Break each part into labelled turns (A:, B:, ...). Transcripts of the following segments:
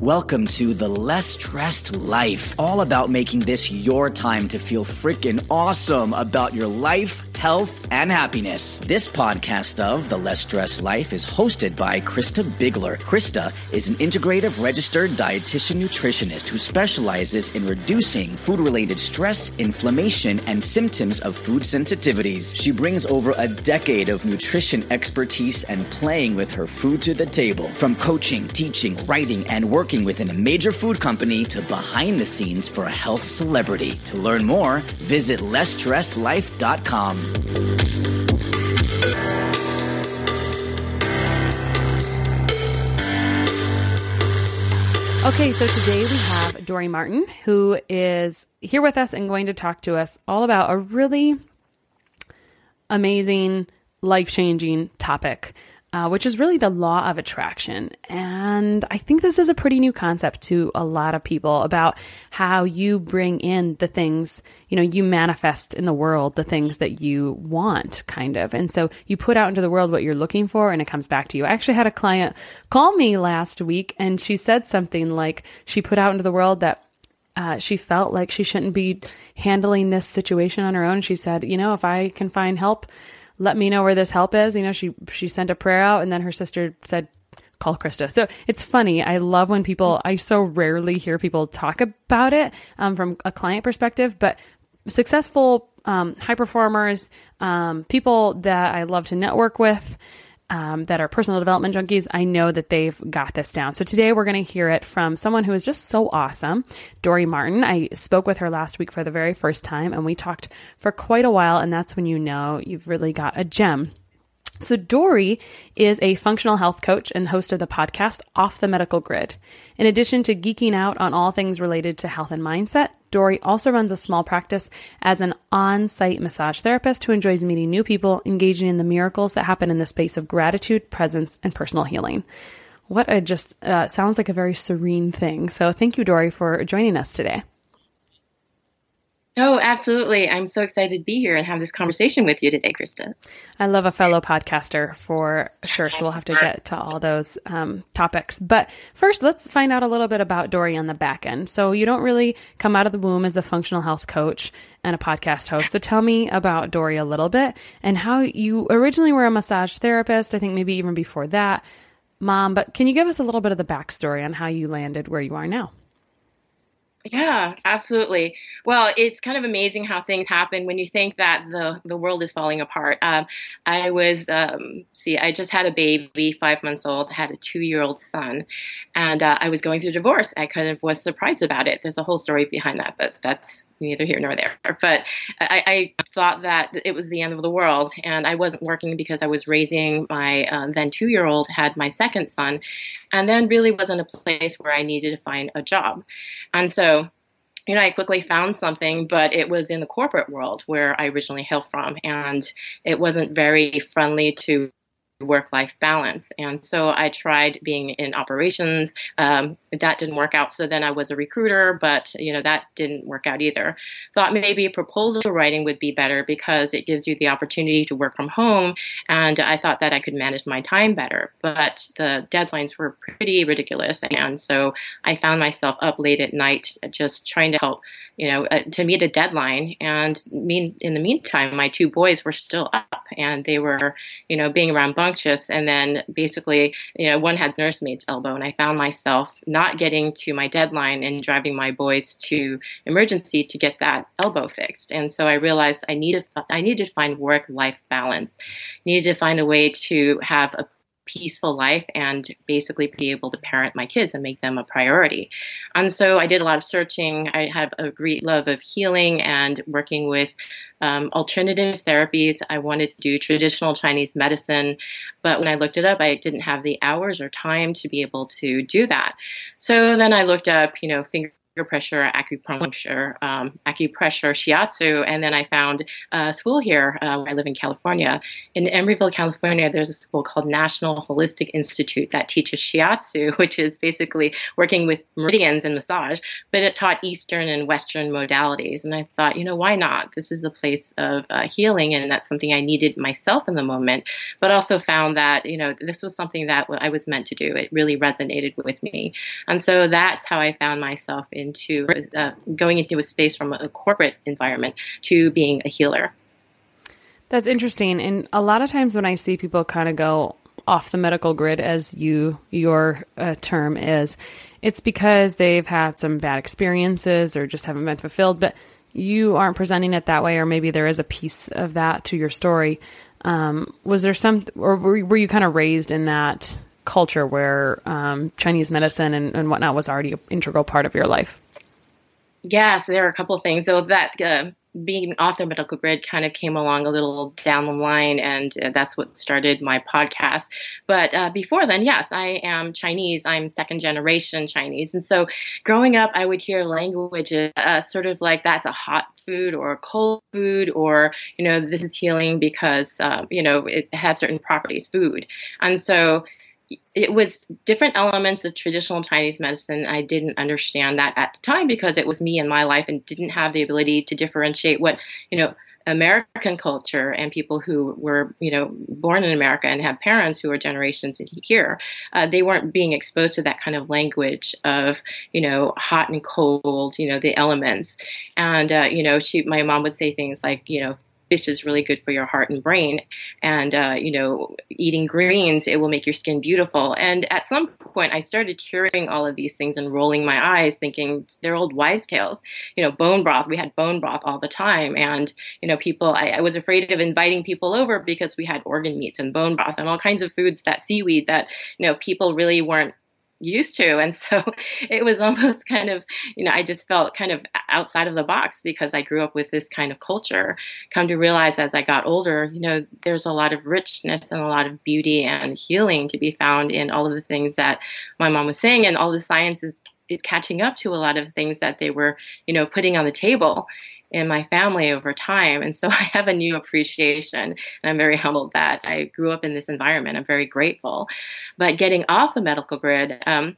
A: Welcome to the Less Stressed Life, all about making this your time to feel freaking awesome about your life, health, and happiness. This podcast of The Less Stressed Life is hosted by Christa Biegler. Christa is an integrative registered dietitian nutritionist who specializes in reducing food related stress, inflammation, and symptoms of food sensitivities. She brings over a decade of nutrition expertise and playing with her food to the table. From coaching, teaching, writing, and working working within a major food company to behind the scenes for a health celebrity. To learn more, visit lessstressedlife.com.
B: Okay, so today we have Dori Martin, who is here with us and going to talk to us all about a really amazing, life changing topic uh, which is really the law of attraction. And I think this is a pretty new concept to a lot of people about how you bring in the things, you know, you manifest in the world the things that you want, kind of. And so you put out into the world what you're looking for and it comes back to you. I actually had a client call me last week and she said something like she put out into the world that uh, she felt like she shouldn't be handling this situation on her own. She said, you know, if I can find help, let me know where this help is. You know, she she sent a prayer out, and then her sister said, call Christa. So it's funny. I love when people. I so rarely hear people talk about it um, from a client perspective, but successful um, high performers, um, people that I love to network with um, that are personal development junkies, I know that they've got this down. So today we're going to hear it from someone who is just so awesome, Dori Martin. I spoke with her last week for the very first time and we talked for quite a while. And that's when you know you've really got a gem. So, Dori is a functional health coach and host of the podcast Off the Medical Grid. In addition to geeking out on all things related to health and mindset, Dori also runs a small practice as an on site massage therapist who enjoys meeting new people, engaging in the miracles that happen in the space of gratitude, presence, and personal healing. What a just uh, sounds like a very serene thing. So, thank you, Dori, for joining us today.
C: Oh, absolutely. I'm so excited to be here and have this conversation with you today, Christa.
B: I love a fellow podcaster for sure. So we'll have to get to all those um, topics. But first, let's find out a little bit about Dori on the back end. So you don't really come out of the womb as a functional health coach and a podcast host. So tell me about Dori a little bit and how you originally were a massage therapist. I think maybe even before that, mom. But can you give us a little bit of the backstory on how you landed where you are now?
C: Yeah, absolutely. Well, it's kind of amazing how things happen when you think that the the world is falling apart. Um, I was um, see, I just had a baby, five months old, had a two year old son, and uh, I was going through divorce. I kind of was surprised about it. There's a whole story behind that, but that's neither here nor there. But I, I thought that it was the end of the world, and I wasn't working because I was raising my uh, then two year old, had my second son, and then really wasn't a place where I needed to find a job. And so, you know, I quickly found something, but it was in the corporate world where I originally hail from, and it wasn't very friendly to work life balance. And so I tried being in operations. Um, that didn't work out. So then I was a recruiter, but you know that didn't work out either. Thought maybe proposal writing would be better because it gives you the opportunity to work from home, and I thought that I could manage my time better. But the deadlines were pretty ridiculous, and so I found myself up late at night just trying to help you know, uh, to meet a deadline. And mean, in the meantime, my two boys were still up and they were, you know, being And then basically, you know, one had nursemaid's elbow, and I found myself not getting to my deadline and driving my boys to emergency to get that elbow fixed. And so I realized I needed, I needed to find work-life balance, needed to find a way to have a peaceful life and basically be able to parent my kids and make them a priority. And so I did a lot of searching. I have a great love of healing and working with um, alternative therapies. I wanted to do traditional Chinese medicine, but when I looked it up, I didn't have the hours or time to be able to do that. So then I looked up, you know, finger pressure, acupuncture, um, acupressure, shiatsu, and then I found a school here uh, where I live in California. In Emeryville, California, there's a school called National Holistic Institute that teaches shiatsu, which is basically working with meridians and massage, but it taught Eastern and Western modalities. And I thought, you know, why not? This is a place of uh, healing, and that's something I needed myself in the moment, but also found that, you know, this was something that I was meant to do. It really resonated with me. And so that's how I found myself in into uh, going into a space from a corporate environment to being a healer.
B: That's interesting. And a lot of times when I see people kind of go off the medical grid, as you your uh, term is, it's because they've had some bad experiences or just haven't been fulfilled. But you aren't presenting it that way, or maybe there is a piece of that to your story. Um, was there some, or were, were you kind of raised in that culture where um, Chinese medicine and, and, whatnot was already an integral part of your life?
C: Yes, there are a couple of things. So that uh, being off the medical grid kind of came along a little down the line, and uh, that's what started my podcast. But uh, before then, yes, I am Chinese. I'm second generation Chinese, and so growing up, I would hear language uh, sort of like that's a hot food or a cold food, or you know, this is healing because uh, you know it has certain properties, food, and so it was different elements of traditional Chinese medicine. I didn't understand that at the time because it was me and my life and didn't have the ability to differentiate what, you know, American culture and people who were, you know, born in America and have parents who are generations here, uh, they weren't being exposed to that kind of language of, you know, hot and cold, you know, the elements. And, uh, you know, she, my mom would say things like, you know, fish is really good for your heart and brain. And, uh, you know, eating greens, it will make your skin beautiful. And at some point, I started hearing all of these things and rolling my eyes, thinking they're old wise tales. You know, bone broth, we had bone broth all the time. And, you know, people, I, I was afraid of inviting people over because we had organ meats and bone broth and all kinds of foods that seaweed that, you know, people really weren't used to. And so it was almost kind of, you know, I just felt kind of outside of the box because I grew up with this kind of culture. Come to realize as I got older, you know, there's a lot of richness and a lot of beauty and healing to be found in all of the things that my mom was saying and all the science is, is catching up to a lot of things that they were, you know, putting on the table in my family over time. And so I have a new appreciation and I'm very humbled that I grew up in this environment. I'm very grateful. But getting off the medical grid, um,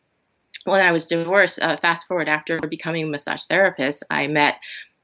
C: when I was divorced, uh, fast forward after becoming a massage therapist, I met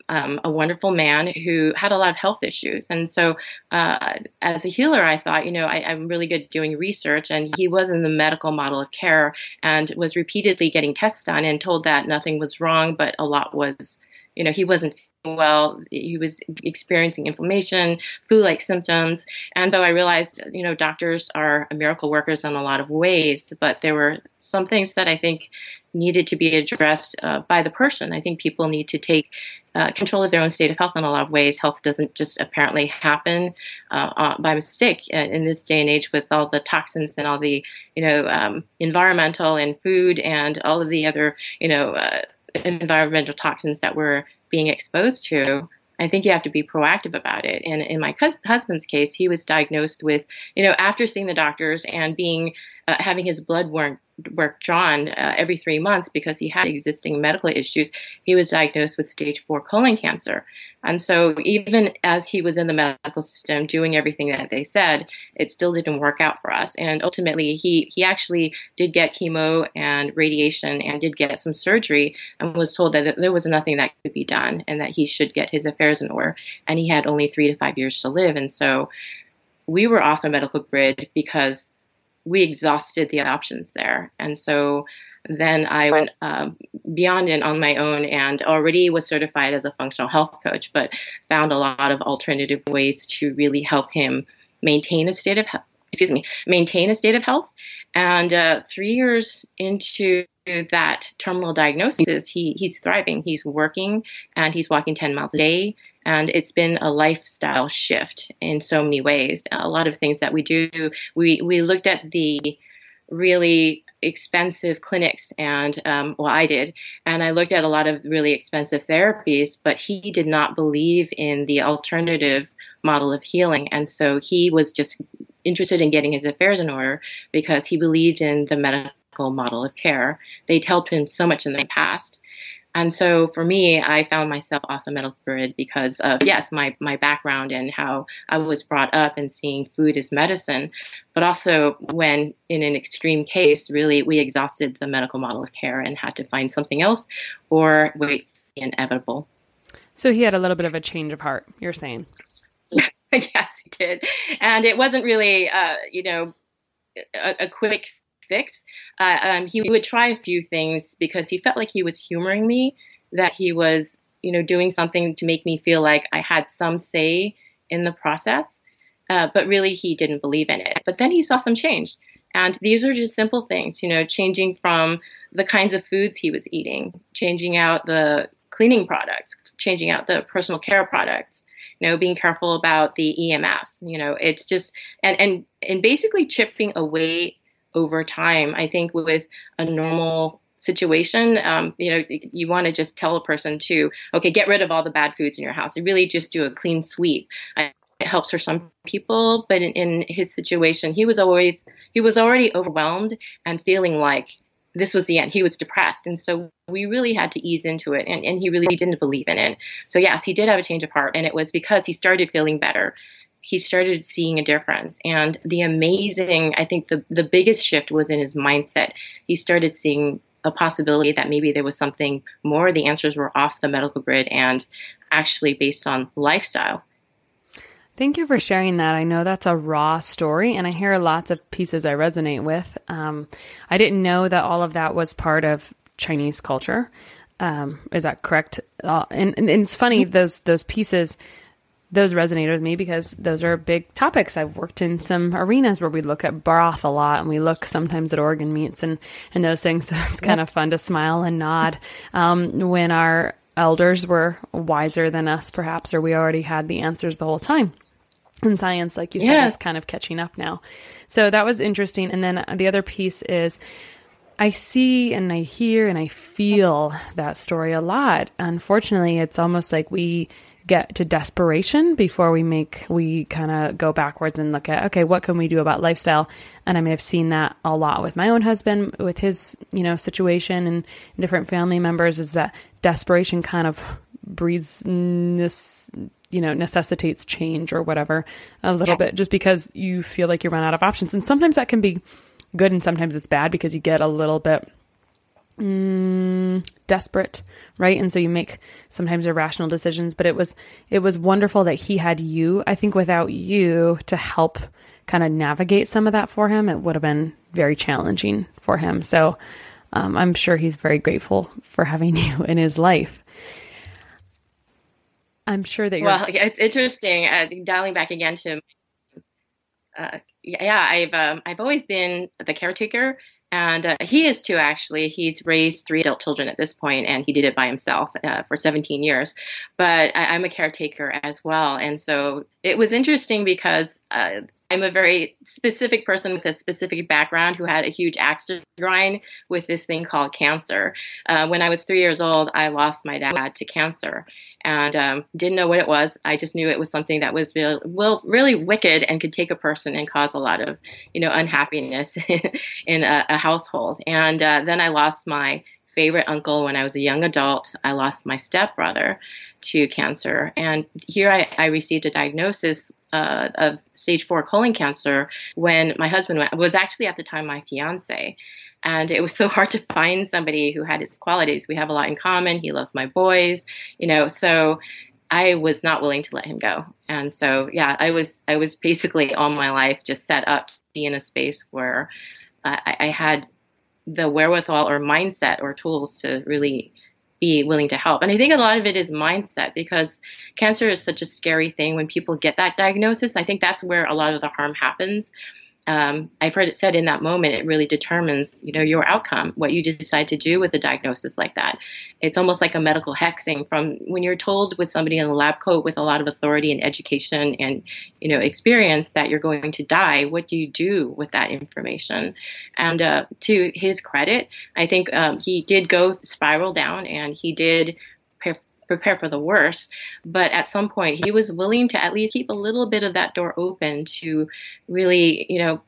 C: um, a wonderful man who had a lot of health issues. And so, uh, as a healer, I thought, you know, I, am really good doing research. And he was in the medical model of care and was repeatedly getting tests done and told that nothing was wrong, but a lot was, you know, he wasn't well. He was experiencing inflammation, flu-like symptoms, and though I realized, you know, doctors are miracle workers in a lot of ways, but there were some things that I think needed to be addressed uh, by the person. I think people need to take uh, control of their own state of health in a lot of ways. Health doesn't just apparently happen uh, uh by mistake uh, in this day and age with all the toxins and all the, you know, um, environmental and food and all of the other, you know, uh, environmental toxins that we're being exposed to, I think you have to be proactive about it. And in my husband's case, he was diagnosed with, you know, after seeing the doctors and being uh, having his blood work were drawn uh, every three months because he had existing medical issues. He was diagnosed with stage four colon cancer. And so, even as he was in the medical system doing everything that they said, it still didn't work out for us. And ultimately, he, he actually did get chemo and radiation and did get some surgery and was told that there was nothing that could be done and that he should get his affairs in order. And he had only three to five years to live. And so, we were off the medical grid because we exhausted the options there. And so then I went uh, beyond it on my own and already was certified as a functional health coach, but found a lot of alternative ways to really help him maintain a state of health. Excuse me, maintain a state of health. And uh, three years into that terminal diagnosis, he he's thriving. He's working and he's walking 10 miles a day. And it's been a lifestyle shift in so many ways. A lot of things that we do, we, we looked at the really expensive clinics and um, well i did and i looked at a lot of really expensive therapies but he did not believe in the alternative model of healing and so he was just interested in getting his affairs in order because he believed in the medical model of care they'd helped him so much in the past and so for me, I found myself off the medical grid because of, yes, my, my background and how I was brought up and seeing food as medicine, but also when in an extreme case, really, we exhausted the medical model of care and had to find something else or wait the inevitable.
B: So he had a little bit of a change of heart, you're saying?
C: Yes, yes, he did. And it wasn't really, uh, you know, a, a quick fix. Uh, um, he would try a few things because he felt like he was humoring me, that he was, you know, doing something to make me feel like I had some say in the process. Uh, but really, he didn't believe in it. But then he saw some change. And these are just simple things, you know, changing from the kinds of foods he was eating, changing out the cleaning products, changing out the personal care products, you know, being careful about the EMFs, you know, it's just, and, and, and basically chipping away over time. I think with a normal situation, um, you know, you want to just tell a person to, okay, get rid of all the bad foods in your house. You really just do a clean sweep. I, it helps for some people, but in, in his situation, he was always he was already overwhelmed and feeling like this was the end. He was depressed. And so we really had to ease into it. And, and he really didn't believe in it. So, yes, he did have a change of heart. And it was because he started feeling better he started seeing a difference. And the amazing, I think the, the biggest shift was in his mindset. He started seeing a possibility that maybe there was something more. The answers were off the medical grid and actually based on lifestyle.
B: Thank you for sharing that. I know that's a raw story, and I hear lots of pieces I resonate with. Um, I didn't know that all of that was part of Chinese culture. Um, is that correct? Uh, and, and, it's funny those those pieces those resonate with me because those are big topics. I've worked in some arenas where we look at broth a lot and we look sometimes at organ meats and, and those things. So it's kind of fun to smile and nod um, when our elders were wiser than us, perhaps, or we already had the answers the whole time. And science, like you yeah. said, is kind of catching up now. So that was interesting. And then the other piece is I see and I hear and I feel that story a lot. Unfortunately, it's almost like we get to desperation before we make we kind of go backwards and look at okay what can we do about lifestyle and i may have seen that a lot with my own husband with his you know situation and different family members is that desperation kind of breeds this you know necessitates change or whatever a little yeah. bit just because you feel like you run out of options and sometimes that can be good and sometimes it's bad because you get a little bit mm, desperate, right? And so you make sometimes irrational decisions. But it was it was wonderful that he had you. I think without you to help kind of navigate some of that for him, it would have been very challenging for him. So um, I'm sure he's very grateful for having you in his life. I'm sure that you're.
C: Well, it's interesting. Uh, dialing back again to, uh, yeah, I've um, I've always been the caretaker and uh, he is too, actually. He's raised three adult children at this point, and he did it by himself uh, for 17 years. But I, am a caretaker as well. And so it was interesting because uh, I'm a very specific person with a specific background who had a huge axe to grind with this thing called cancer. Uh, when I was three years old, I lost my dad to cancer and um, didn't know what it was. I just knew it was something that was real, well, really wicked and could take a person and cause a lot of, you know, unhappiness in a, a household. And uh, then I lost my favorite uncle when I was a young adult. I lost my stepbrother to cancer. And here I, I received a diagnosis uh, of stage four colon cancer when my husband was actually at the time my fiance. And it was so hard to find somebody who had his qualities. We have a lot in common. He loves my boys, you know, so I was not willing to let him go. And so, yeah, I was, I was basically all my life just set up to be in a space where I, I had the wherewithal or mindset or tools to really be willing to help. And I think a lot of it is mindset because cancer is such a scary thing. When people get that diagnosis, I think that's where a lot of the harm happens um, I've heard it said in that moment, it really determines, you know, your outcome, what you decide to do with a diagnosis like that. It's almost like a medical hexing from when you're told with somebody in a lab coat with a lot of authority and education and, you know, experience that you're going to die. What do you do with that information? And uh, to his credit, I think um, he did go spiral down and he did prepare for the worst. But at some point, he was willing to at least keep a little bit of that door open to really, you know,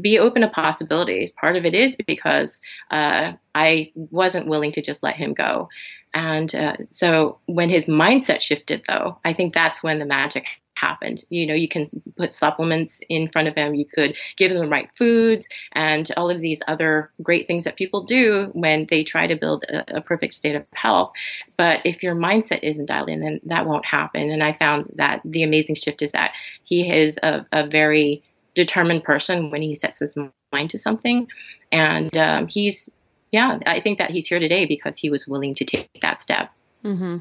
C: be open to possibilities. Part of it is because uh, I wasn't willing to just let him go. And uh, so when his mindset shifted, though, I think that's when the magic happened. You know, you can put supplements in front of him, you could give him the right foods, and all of these other great things that people do when they try to build a, a perfect state of health. But if your mindset isn't dialed in, then that won't happen. And I found that the amazing shift is that he is a, a very determined person when he sets his mind to something. And um, he's, yeah, I think that he's here today because he was willing to take that step.
B: Mm-hmm.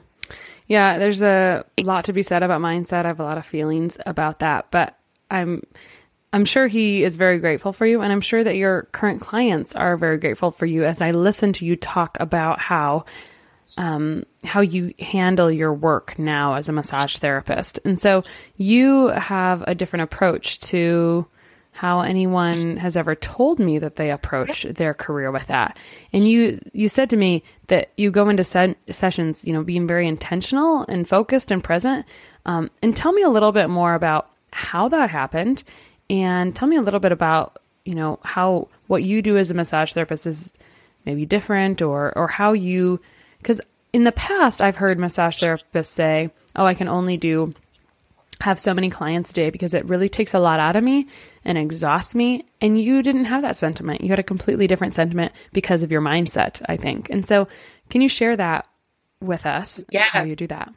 B: Yeah, there's a lot to be said about mindset. I have a lot of feelings about that, but I'm I'm sure he is very grateful for you and I'm sure that your current clients are very grateful for you as I listen to you talk about how um, how you handle your work now as a massage therapist. And so you have a different approach to how anyone has ever told me that they approach their career with that. And you you said to me that you go into se- sessions, you know, being very intentional and focused and present. Um, and tell me a little bit more about how that happened, and tell me a little bit about you know how what you do as a massage therapist is maybe different, or or how you because in the past I've heard massage therapists say, "Oh, I can only do." have so many clients a day because it really takes a lot out of me and exhaust me. And you didn't have that sentiment. You had a completely different sentiment because of your mindset, I think. And so, can you share that with us?
C: Yeah.
B: How you do that?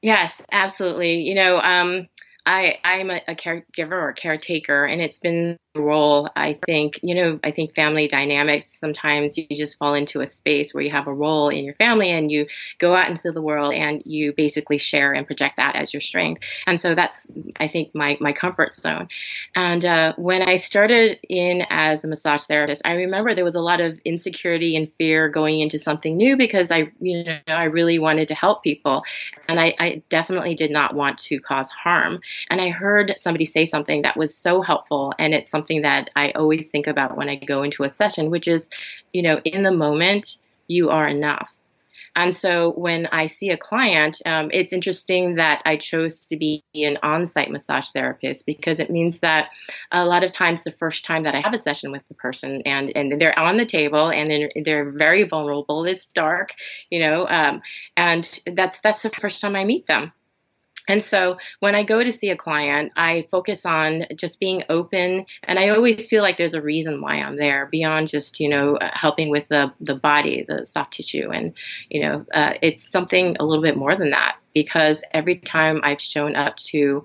C: Yes, absolutely. You know, um, I I'm a, a caregiver or caretaker, and it's been role. I think, you know, I think family dynamics, sometimes you just fall into a space where you have a role in your family and you go out into the world and you basically share and project that as your strength. And so that's, I think, my, my comfort zone. And uh, when I started in as a massage therapist, I remember there was a lot of insecurity and fear going into something new because I, you know, I really wanted to help people. And I, I definitely did not want to cause harm. And I heard somebody say something that was so helpful and it's something something that I always think about when I go into a session, which is, you know, in the moment, you are enough. And so when I see a client, um, it's interesting that I chose to be an on site massage therapist because it means that a lot of times the first time that I have a session with the person and, and they're on the table and they're, they're very vulnerable, it's dark, you know, um, and that's, that's the first time I meet them. And so when I go to see a client, I focus on just being open. And I always feel like there's a reason why I'm there beyond just, you know, uh, helping with the, the body, the soft tissue. And, you know, uh, it's something a little bit more than that because every time I've shown up to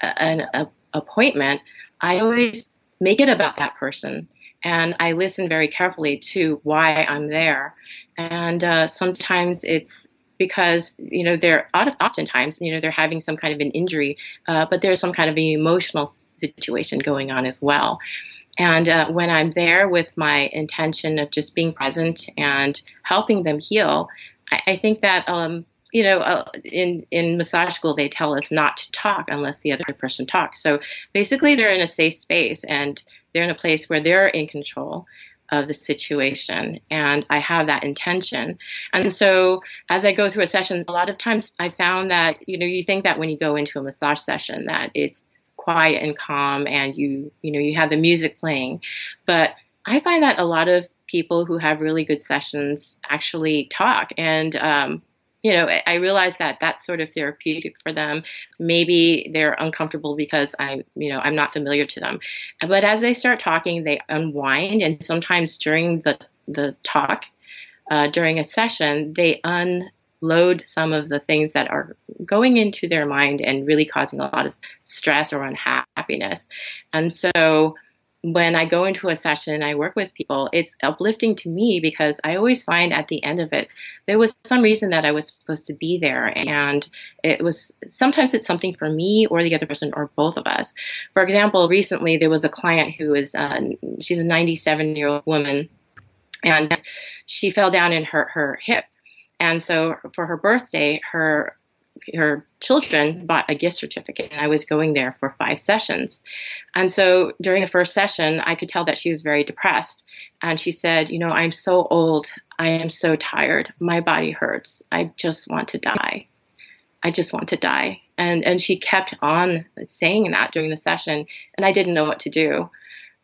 C: an a, appointment, I always make it about that person. And I listen very carefully to why I'm there. And uh, sometimes it's because you know they're oftentimes you know they're having some kind of an injury, uh, but there's some kind of an emotional situation going on as well. And uh, when I'm there with my intention of just being present and helping them heal, I, I think that um, you know, uh, in in massage school, they tell us not to talk unless the other person talks. So basically, they're in a safe space and they're in a place where they're in control of the situation and I have that intention. And so as I go through a session, a lot of times I found that, you know, you think that when you go into a massage session that it's quiet and calm and you, you know, you have the music playing. But I find that a lot of people who have really good sessions actually talk and um, you know, I realize that that's sort of therapeutic for them. Maybe they're uncomfortable because I'm, you know, I'm not familiar to them. But as they start talking, they unwind, and sometimes during the the talk, uh, during a session, they unload some of the things that are going into their mind and really causing a lot of stress or unhappiness. And so when I go into a session and I work with people, it's uplifting to me because I always find at the end of it, there was some reason that I was supposed to be there. And it was sometimes it's something for me or the other person or both of us. For example, recently there was a client who is, uh, she's a 97 year old woman and she fell down and hurt her hip. And so for her birthday, her her children bought a gift certificate and I was going there for five sessions. And so during the first session, I could tell that she was very depressed. And she said, You know, I'm so old. I am so tired. My body hurts. I just want to die. I just want to die. And, and she kept on saying that during the session. And I didn't know what to do.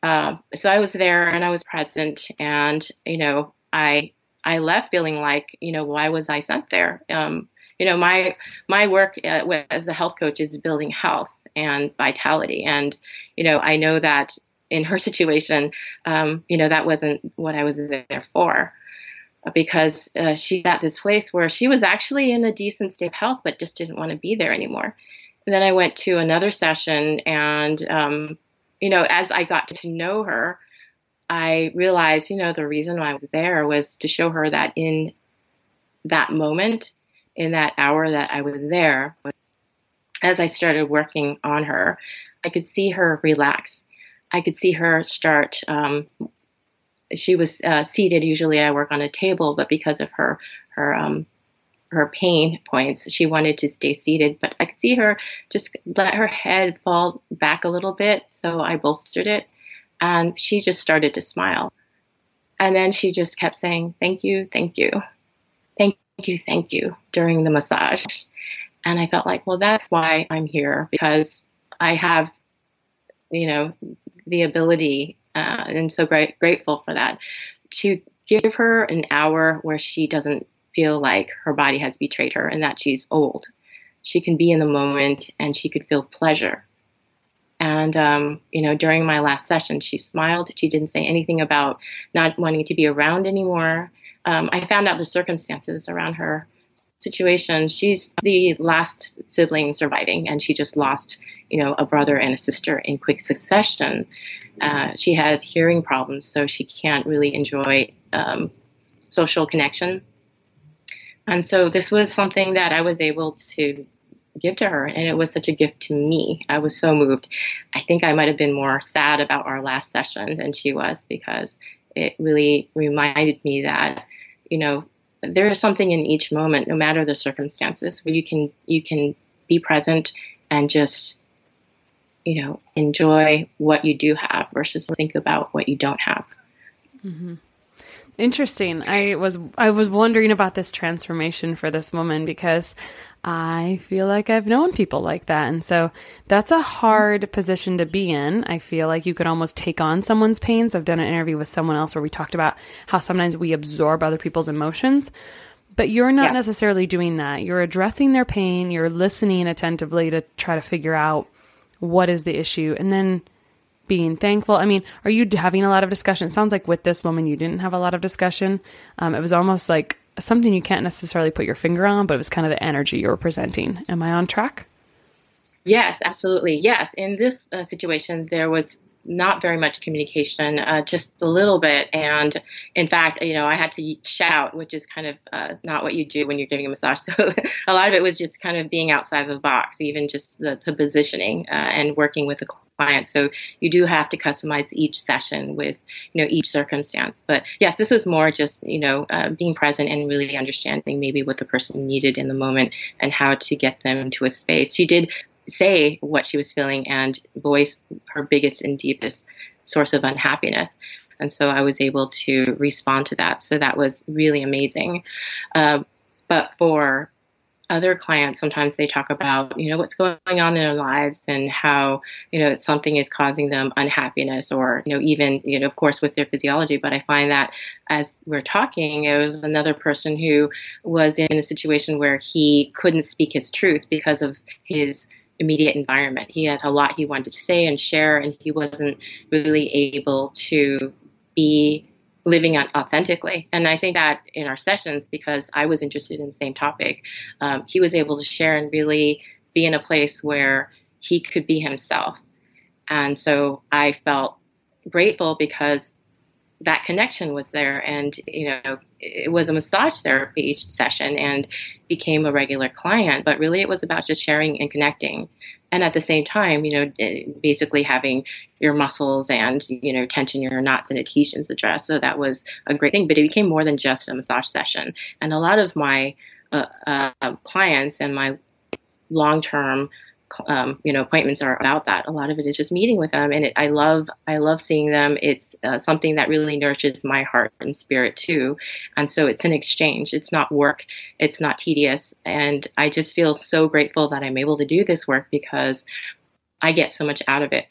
C: Uh, so I was there and I was present. And, you know, I, I left feeling like, you know, why was I sent there? Um, you know, my my work uh, as a health coach is building health and vitality, and you know, I know that in her situation, um, you know, that wasn't what I was there for because uh, she's at this place where she was actually in a decent state of health, but just didn't want to be there anymore. And then I went to another session, and um, you know, as I got to know her, I realized, you know, the reason why I was there was to show her that in that moment, in that hour that I was there, as I started working on her, I could see her relax. I could see her start. Um, she was uh, seated. Usually, I work on a table, but because of her her um, her pain points, she wanted to stay seated. But I could see her just let her head fall back a little bit, so I bolstered it, and she just started to smile. And then she just kept saying, "Thank you, thank you." You, thank you during the massage. And I felt like, well, that's why I'm here because I have, you know, the ability, uh, and so grateful for that, to give her an hour where she doesn't feel like her body has betrayed her and that she's old. She can be in the moment and she could feel pleasure. And, um, you know, during my last session, she smiled. She didn't say anything about not wanting to be around anymore um, I found out the circumstances around her situation. She's the last sibling surviving, and she just lost, you know, a brother and a sister in quick succession. Uh, she has hearing problems, so she can't really enjoy um, social connection. And so this was something that I was able to give to her, and it was such a gift to me. I was so moved. I think I might have been more sad about our last session than she was because it really reminded me that you know there is something in each moment no matter the circumstances where you can you can be present and just you know enjoy what you do have versus think about what you don't have
B: mm-hmm. Interesting. I was I was wondering about this transformation for this woman because I feel like I've known people like that. And so that's a hard position to be in. I feel like you could almost take on someone's pains. I've done an interview with someone else where we talked about how sometimes we absorb other people's emotions. But you're not yeah. necessarily doing that. You're addressing their pain, you're listening attentively to try to figure out what is the issue and then being thankful. I mean, are you having a lot of discussion? It sounds like with this woman, you didn't have a lot of discussion. Um, it was almost like something you can't necessarily put your finger on, but it was kind of the energy you were presenting. Am I on track?
C: Yes, absolutely. Yes. In this uh, situation, there was not very much communication, uh, just a little bit. And in fact, you know, I had to shout, which is kind of uh, not what you do when you're giving a massage. So a lot of it was just kind of being outside the box, even just the, the positioning uh, and working with the So you do have to customize each session with, you know, each circumstance. But yes, this was more just, you know, uh, being present and really understanding maybe what the person needed in the moment and how to get them into a space. She did say what she was feeling and voice her biggest and deepest source of unhappiness. And so I was able to respond to that. So that was really amazing. Uh, but for other clients, sometimes they talk about, you know, what's going on in their lives and how, you know, something is causing them unhappiness or, you know, even, you know, of course with their physiology. But I find that as we're talking, it was another person who was in a situation where he couldn't speak his truth because of his immediate environment. He had a lot he wanted to say and share, and he wasn't really able to be living authentically. And I think that in our sessions, because I was interested in the same topic, um, he was able to share and really be in a place where he could be himself. And so I felt grateful because that connection was there and you know it was a massage therapy session and became a regular client but really it was about just sharing and connecting and at the same time, you know, eh, basically having your muscles and you know tension your knots and adhesions addressed. So that was a great thing. But it became more than just a massage session. And a lot of my uh, uh, clients and my long-term um, you know appointments are about that. A lot of it is just meeting with them and it, i love i love seeing them. It's uh, something that really nurtures my heart and spirit too. And so it's an exchange. It's not work. It's not tedious. And i just feel so grateful that i'm able to do this work because i get so much out of it.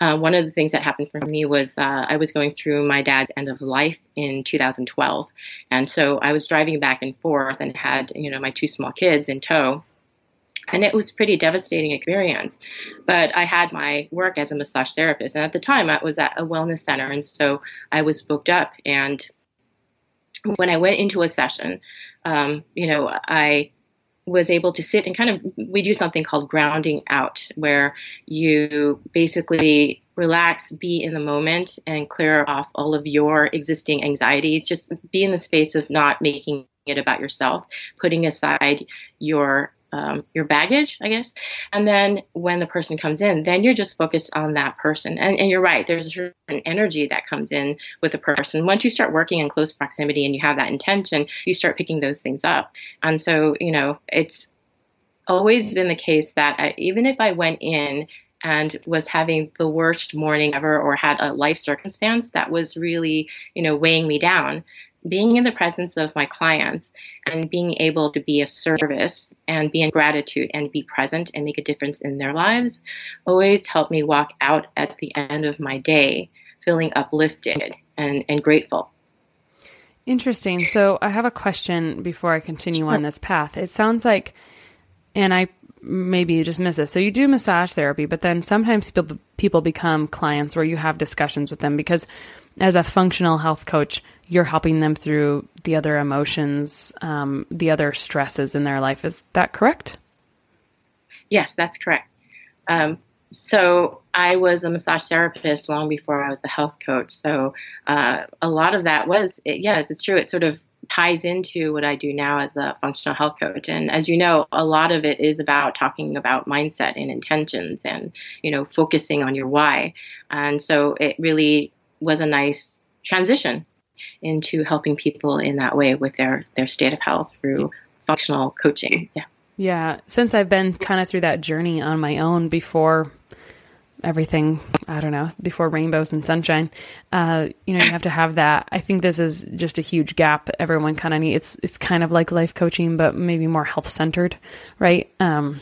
C: Uh, one of the things that happened for me was uh, I was going through my dad's end of life in 2012, and so I was driving back and forth and had you know my two small kids in tow, and it was pretty devastating experience. But I had my work as a massage therapist, and at the time I was at a wellness center, and so I was booked up. And when I went into a session, um, you know, I was able to sit and kind of we do something called grounding out, where you basically relax, be in the moment, and clear off all of your existing anxieties. Just be in the space of not making it about yourself, putting aside your um, your baggage, I guess. And then when the person comes in, then you're just focused on that person. And, and you're right, there's an energy that comes in with the person. Once you start working in close proximity and you have that intention, you start picking those things up. And so, you know, it's always been the case that I, even if I went in and was having the worst morning ever or had a life circumstance that was really, you know, weighing me down, being in the presence of my clients and being able to be of service and be in gratitude and be present and make a difference in their lives always helped me walk out at the end of my day feeling uplifted and, and grateful.
B: Interesting. So I have a question before I continue on this path. It sounds like, and I maybe you just miss this. So you do massage therapy, but then sometimes people people become clients where you have discussions with them because as a functional health coach, you're helping them through the other emotions, um, the other stresses in their life. Is that correct?
C: Yes, that's correct. Um, so I was a massage therapist long before I was a health coach. So uh, a lot of that was, it, yes, it's true. It sort of ties into what I do now as a functional health coach. And as you know, a lot of it is about talking about mindset and intentions and, you know, focusing on your why. And so it really was a nice transition into helping people in that way with their their state of health through functional coaching. Yeah.
B: Yeah, since I've been kind of through that journey on my own before everything, I don't know, before rainbows and sunshine, uh, you know, you have to have that. I think this is just a huge gap everyone kind of needs. It's, it's kind of like life coaching, but maybe more health centered, right? Um,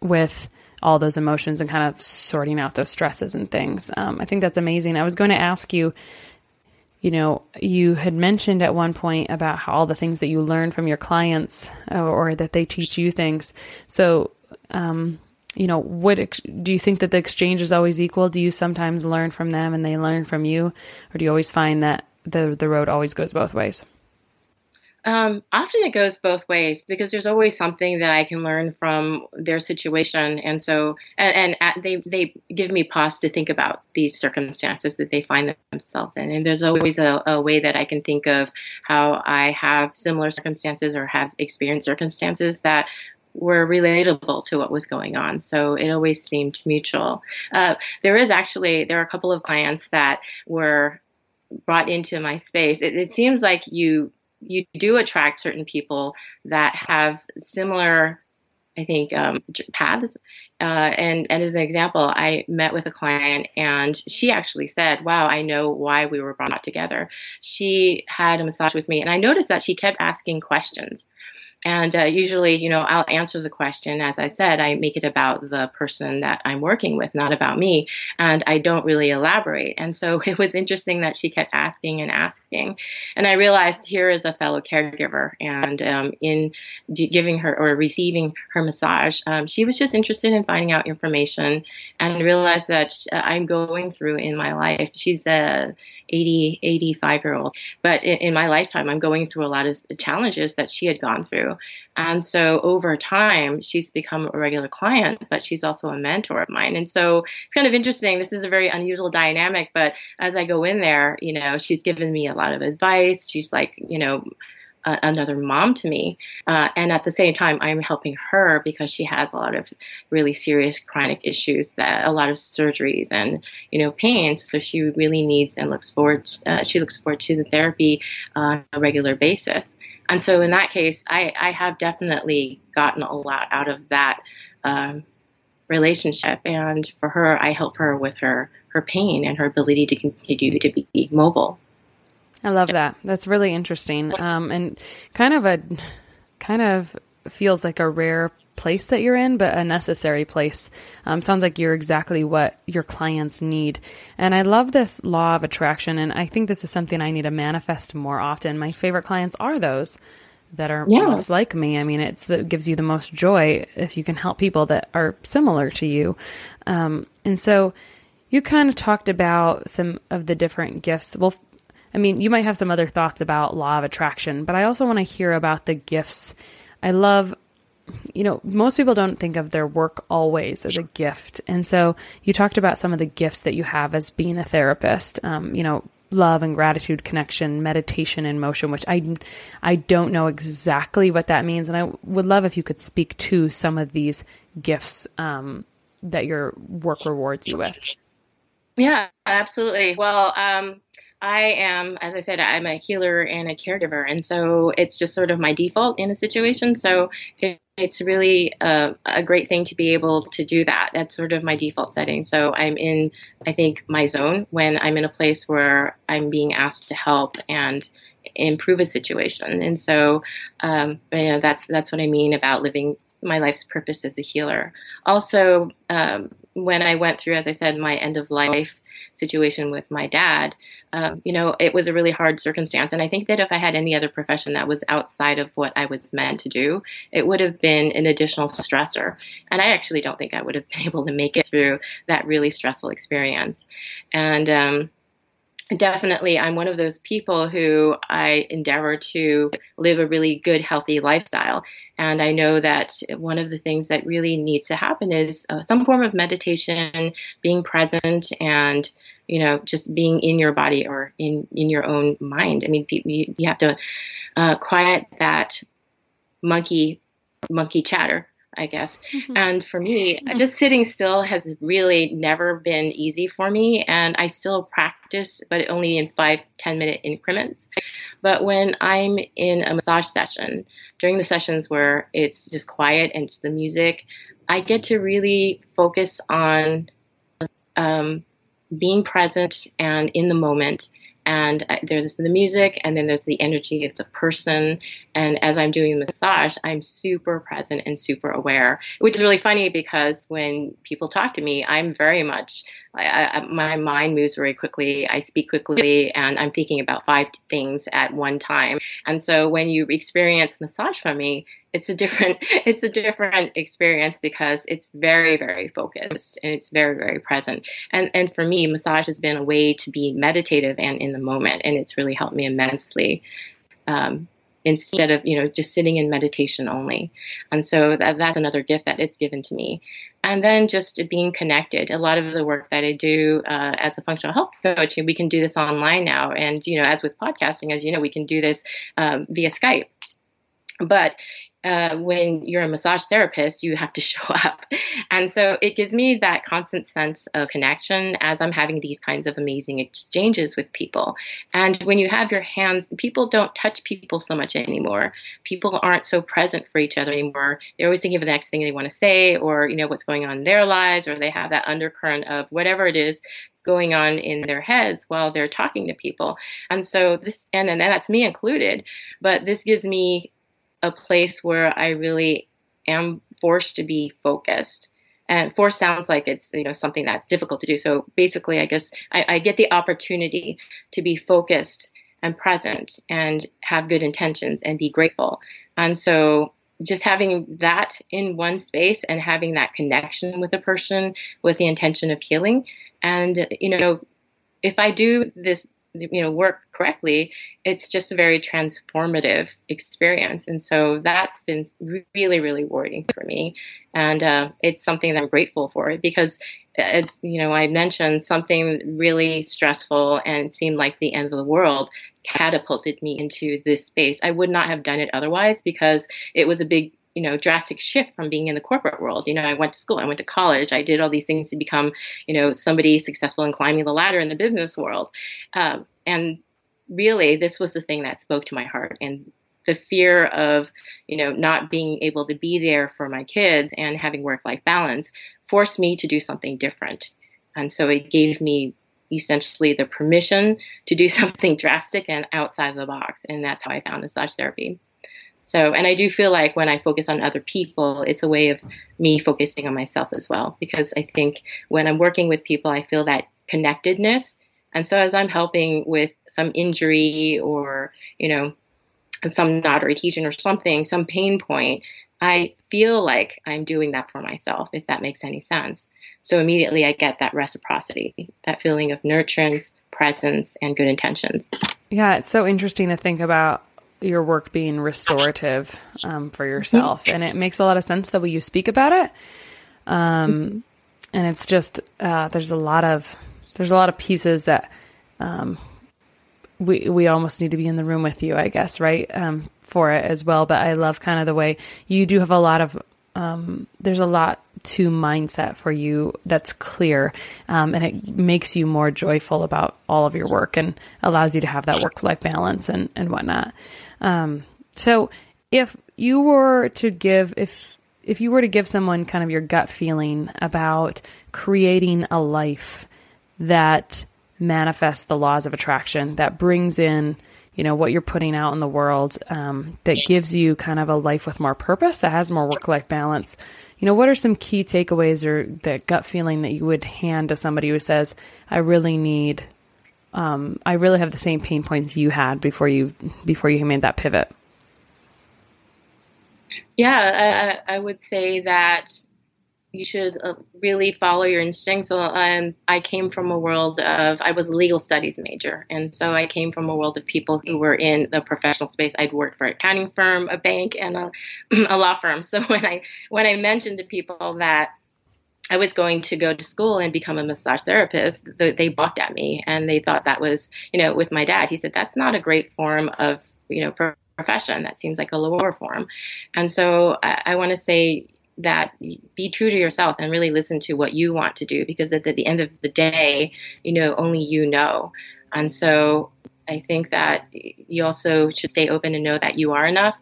B: with all those emotions and kind of sorting out those stresses and things. Um, I think that's amazing. I was going to ask you, you know, you had mentioned at one point about how all the things that you learn from your clients or, or that they teach you things. So, um, you know, what ex- do you think that the exchange is always equal? Do you sometimes learn from them and they learn from you, or do you always find that the the road always goes both ways?
C: Um, often it goes both ways because there's always something that I can learn from their situation, and so and, and they they give me pause to think about these circumstances that they find themselves in, and there's always a, a way that I can think of how I have similar circumstances or have experienced circumstances that were relatable to what was going on. So it always seemed mutual. Uh, there is actually there are a couple of clients that were brought into my space. It, it seems like you you do attract certain people that have similar I think um, paths. Uh, and, and as an example, I met with a client and she actually said, Wow, I know why we were brought together. She had a massage with me and I noticed that she kept asking questions. And uh, usually, you know, I'll answer the question. As I said, I make it about the person that I'm working with, not about me. And I don't really elaborate. And so it was interesting that she kept asking and asking. And I realized here is a fellow caregiver. And um, in giving her or receiving her massage, um, she was just interested in finding out information and realized that I'm going through in my life. She's a 80, 85 year old. But in, in, my lifetime, I'm going through a lot of challenges that she had gone through. And so over time, she's become a regular client, but she's also a mentor of mine. And so it's kind of interesting. This is a very unusual dynamic, but as I go in there, you know, she's given me a lot of advice. She's like, you know, another mom to me. Uh, and at the same time, I'm helping her because she has a lot of really serious chronic issues that a lot of surgeries and, you know, pains. So she really needs and looks forward, uh, she looks forward to the therapy uh, on a regular basis. And so in that case, I, I have definitely gotten a lot out of that um, relationship. And for her, I help her with her, her pain and her ability to continue to be mobile.
B: I love that. That's really interesting. Um, and kind of a, kind of feels like a rare place that you're in, but a necessary place. Um, sounds like you're exactly what your clients need. And I love this law of attraction. And I think this is something I need to manifest more often. My favorite clients are those that are yeah. most like me. I mean, it's that gives you the most joy if you can help people that are similar to you. Um, and so you kind of talked about some of the different gifts. Well, I mean, you might have some other thoughts about law of attraction, but I also want to hear about the gifts. I love you know, most people don't think of their work always as a gift. And so you talked about some of the gifts that you have as being a therapist, um, you know, love and gratitude connection, meditation and motion, which I, I don't know exactly what that means. And I would love if you could speak to some of these gifts um, that your work rewards you with.
C: Yeah, absolutely. Well, um, I am, as I said, I'm a healer and a caregiver. And so it's just sort of my default in a situation. So it, it's really a, a, great thing to be able to do that. That's sort of my default setting. So I'm in, I think, my zone when I'm in a place where I'm being asked to help and improve a situation. And so, um, you know, that's, that's what I mean about living my life's purpose as a healer. Also, um, when I went through, as I said, my end of life situation with my dad, um, you know, it was a really hard circumstance. And I think that if I had any other profession that was outside of what I was meant to do, it would have been an additional stressor. And I actually don't think I would have been able to make it through that really stressful experience. And, um, definitely i'm one of those people who i endeavor to live a really good healthy lifestyle and i know that one of the things that really needs to happen is uh, some form of meditation being present and you know, just being in your body or in, in your own mind. I mean, you, you have to uh, quiet that monkey, monkey chatter, I guess. Mm-hmm. And for me, just sitting still has really never been easy for me. And I still practice, but only in five, 10 minute increments. But when I'm in a massage session, during the sessions where it's just quiet and it's the music, I get to really focus on um, being present and in the moment. And there's the music, and then there's the energy of the person. And as I'm doing the massage, I'm super present and super aware, which is really funny because when people talk to me, I'm very much I, I, my mind moves very quickly. I speak quickly, and I'm thinking about five things at one time. And so when you experience massage from me, it's a different it's a different experience because it's very very focused and it's very very present. And and for me, massage has been a way to be meditative and in the moment, and it's really helped me immensely. Um, instead of you know just sitting in meditation only and so that, that's another gift that it's given to me and then just being connected. A lot of the work that i do uh, as a functional health coach we can do this online now. And you know as with podcasting as you know we can do this um, via skype. But uh, when you're a massage therapist, you have to show up. And so it gives me that constant sense of connection as I'm having these kinds of amazing exchanges with people. And when you have your hands, people don't touch people so much anymore. People aren't so present for each other anymore. They're always thinking of the next thing they want to say or, you know, what's going on in their lives, or they have that undercurrent of whatever it is going on in their heads while they're talking to people. And so this, and, and that's me included, but this gives me a place where I really am forced to be focused. And force sounds like it's you know something that's difficult to do. So basically, I guess I, I get the opportunity to be focused and present and have good intentions and be grateful. And so just having that in one space and having that connection with a person with the intention of healing. And, you know, if I do this you know work correctly it's just a very transformative experience. And so that's been really really rewarding for me. And uh, it's something that i'm grateful for because as you know i mentioned something really stressful and seemed like the end of the world catapulted me into this space. I would not have done it otherwise because it was a big you know drastic shift from being in the corporate world. You know i went to school i went to college i did all these things to become you know somebody successful in climbing the ladder in the business world. Um, and really this was the thing that spoke to my heart. And the fear of you know not being able to be there for my kids and having work life balance forced me to do something different. And so it gave me essentially the permission to do something drastic and outside of the box. And that's how i found massage therapy so, and I do feel like when I focus on other people, it's a way of me focusing on myself as well. Because I think when I'm working with people, I feel that connectedness. And so as I'm helping with some injury or, you know, some knot or adhesion or something, some pain point, I feel like I'm doing that for myself, if that makes any sense. So immediately I get that reciprocity, that feeling of nurturance, presence, and good intentions.
B: Yeah, it's so interesting to think about your work being restorative um, for yourself, and it makes a lot of sense the way you speak about it. Um, and it's just uh, there's a lot of there's a lot of pieces that um, we we almost need to be in the room with you, I guess, right? Um, for it as well. But I love kind of the way you do have a lot of um, there's a lot to mindset for you that's clear um, and it makes you more joyful about all of your work and allows you to have that work life balance and, and whatnot um, so if you were to give if if you were to give someone kind of your gut feeling about creating a life that manifests the laws of attraction that brings in you know what you're putting out in the world um, that gives you kind of a life with more purpose that has more work life balance you know what are some key takeaways or the gut feeling that you would hand to somebody who says i really need um, i really have the same pain points you had before you before you made that pivot
C: yeah i, I would say that you should uh, really follow your instincts. Um, I came from a world of, I was a legal studies major. And so I came from a world of people who were in the professional space. I'd worked for an accounting firm, a bank, and a, a law firm. So when I, when I mentioned to people that I was going to go to school and become a massage therapist, they balked at me and they thought that was, you know, with my dad, he said, that's not a great form of, you know, profession. That seems like a lower form. And so I, I want to say, that be true to yourself and really listen to what you want to do because at the end of the day, you know, only you know. And so I think that you also should stay open and know that you are enough.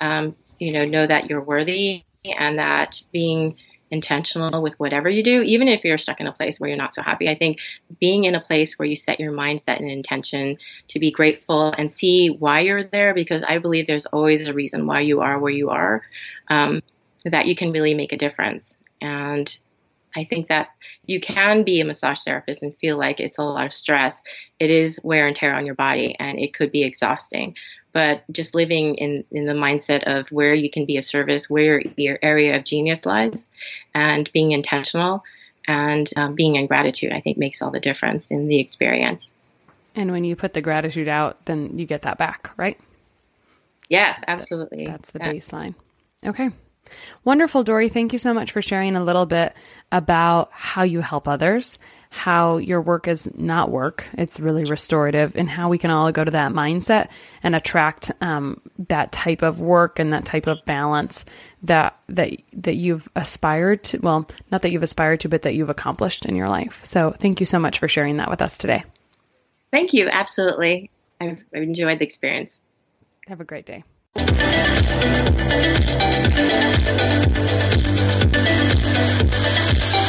C: Um, you know, know that you're worthy and that being intentional with whatever you do, even if you're stuck in a place where you're not so happy. I think being in a place where you set your mindset and intention to be grateful and see why you're there, because I believe there's always a reason why you are where you are. Um, that you can really make a difference. And I think that you can be a massage therapist and feel like it's a lot of stress. It is wear and tear on your body and it could be exhausting. But just living in, in the mindset of where you can be of service, where your area of genius lies, and being intentional and um, being in gratitude, I think makes all the difference in the experience.
B: And when you put the gratitude out, then you get that back, right?
C: Yes, absolutely.
B: That's the baseline. Okay. Wonderful, Dori. Thank you so much for sharing a little bit about how you help others how your work is not work, it's really restorative, and how we can all go to that mindset and attract um, that type of work and that type of balance that that that you've aspired to. Well, not that you've aspired to, but that you've accomplished in your life. So, thank you so much for sharing that with us today.
C: Thank you. Absolutely, I've, I've enjoyed the experience.
B: Have a great day. Thank you.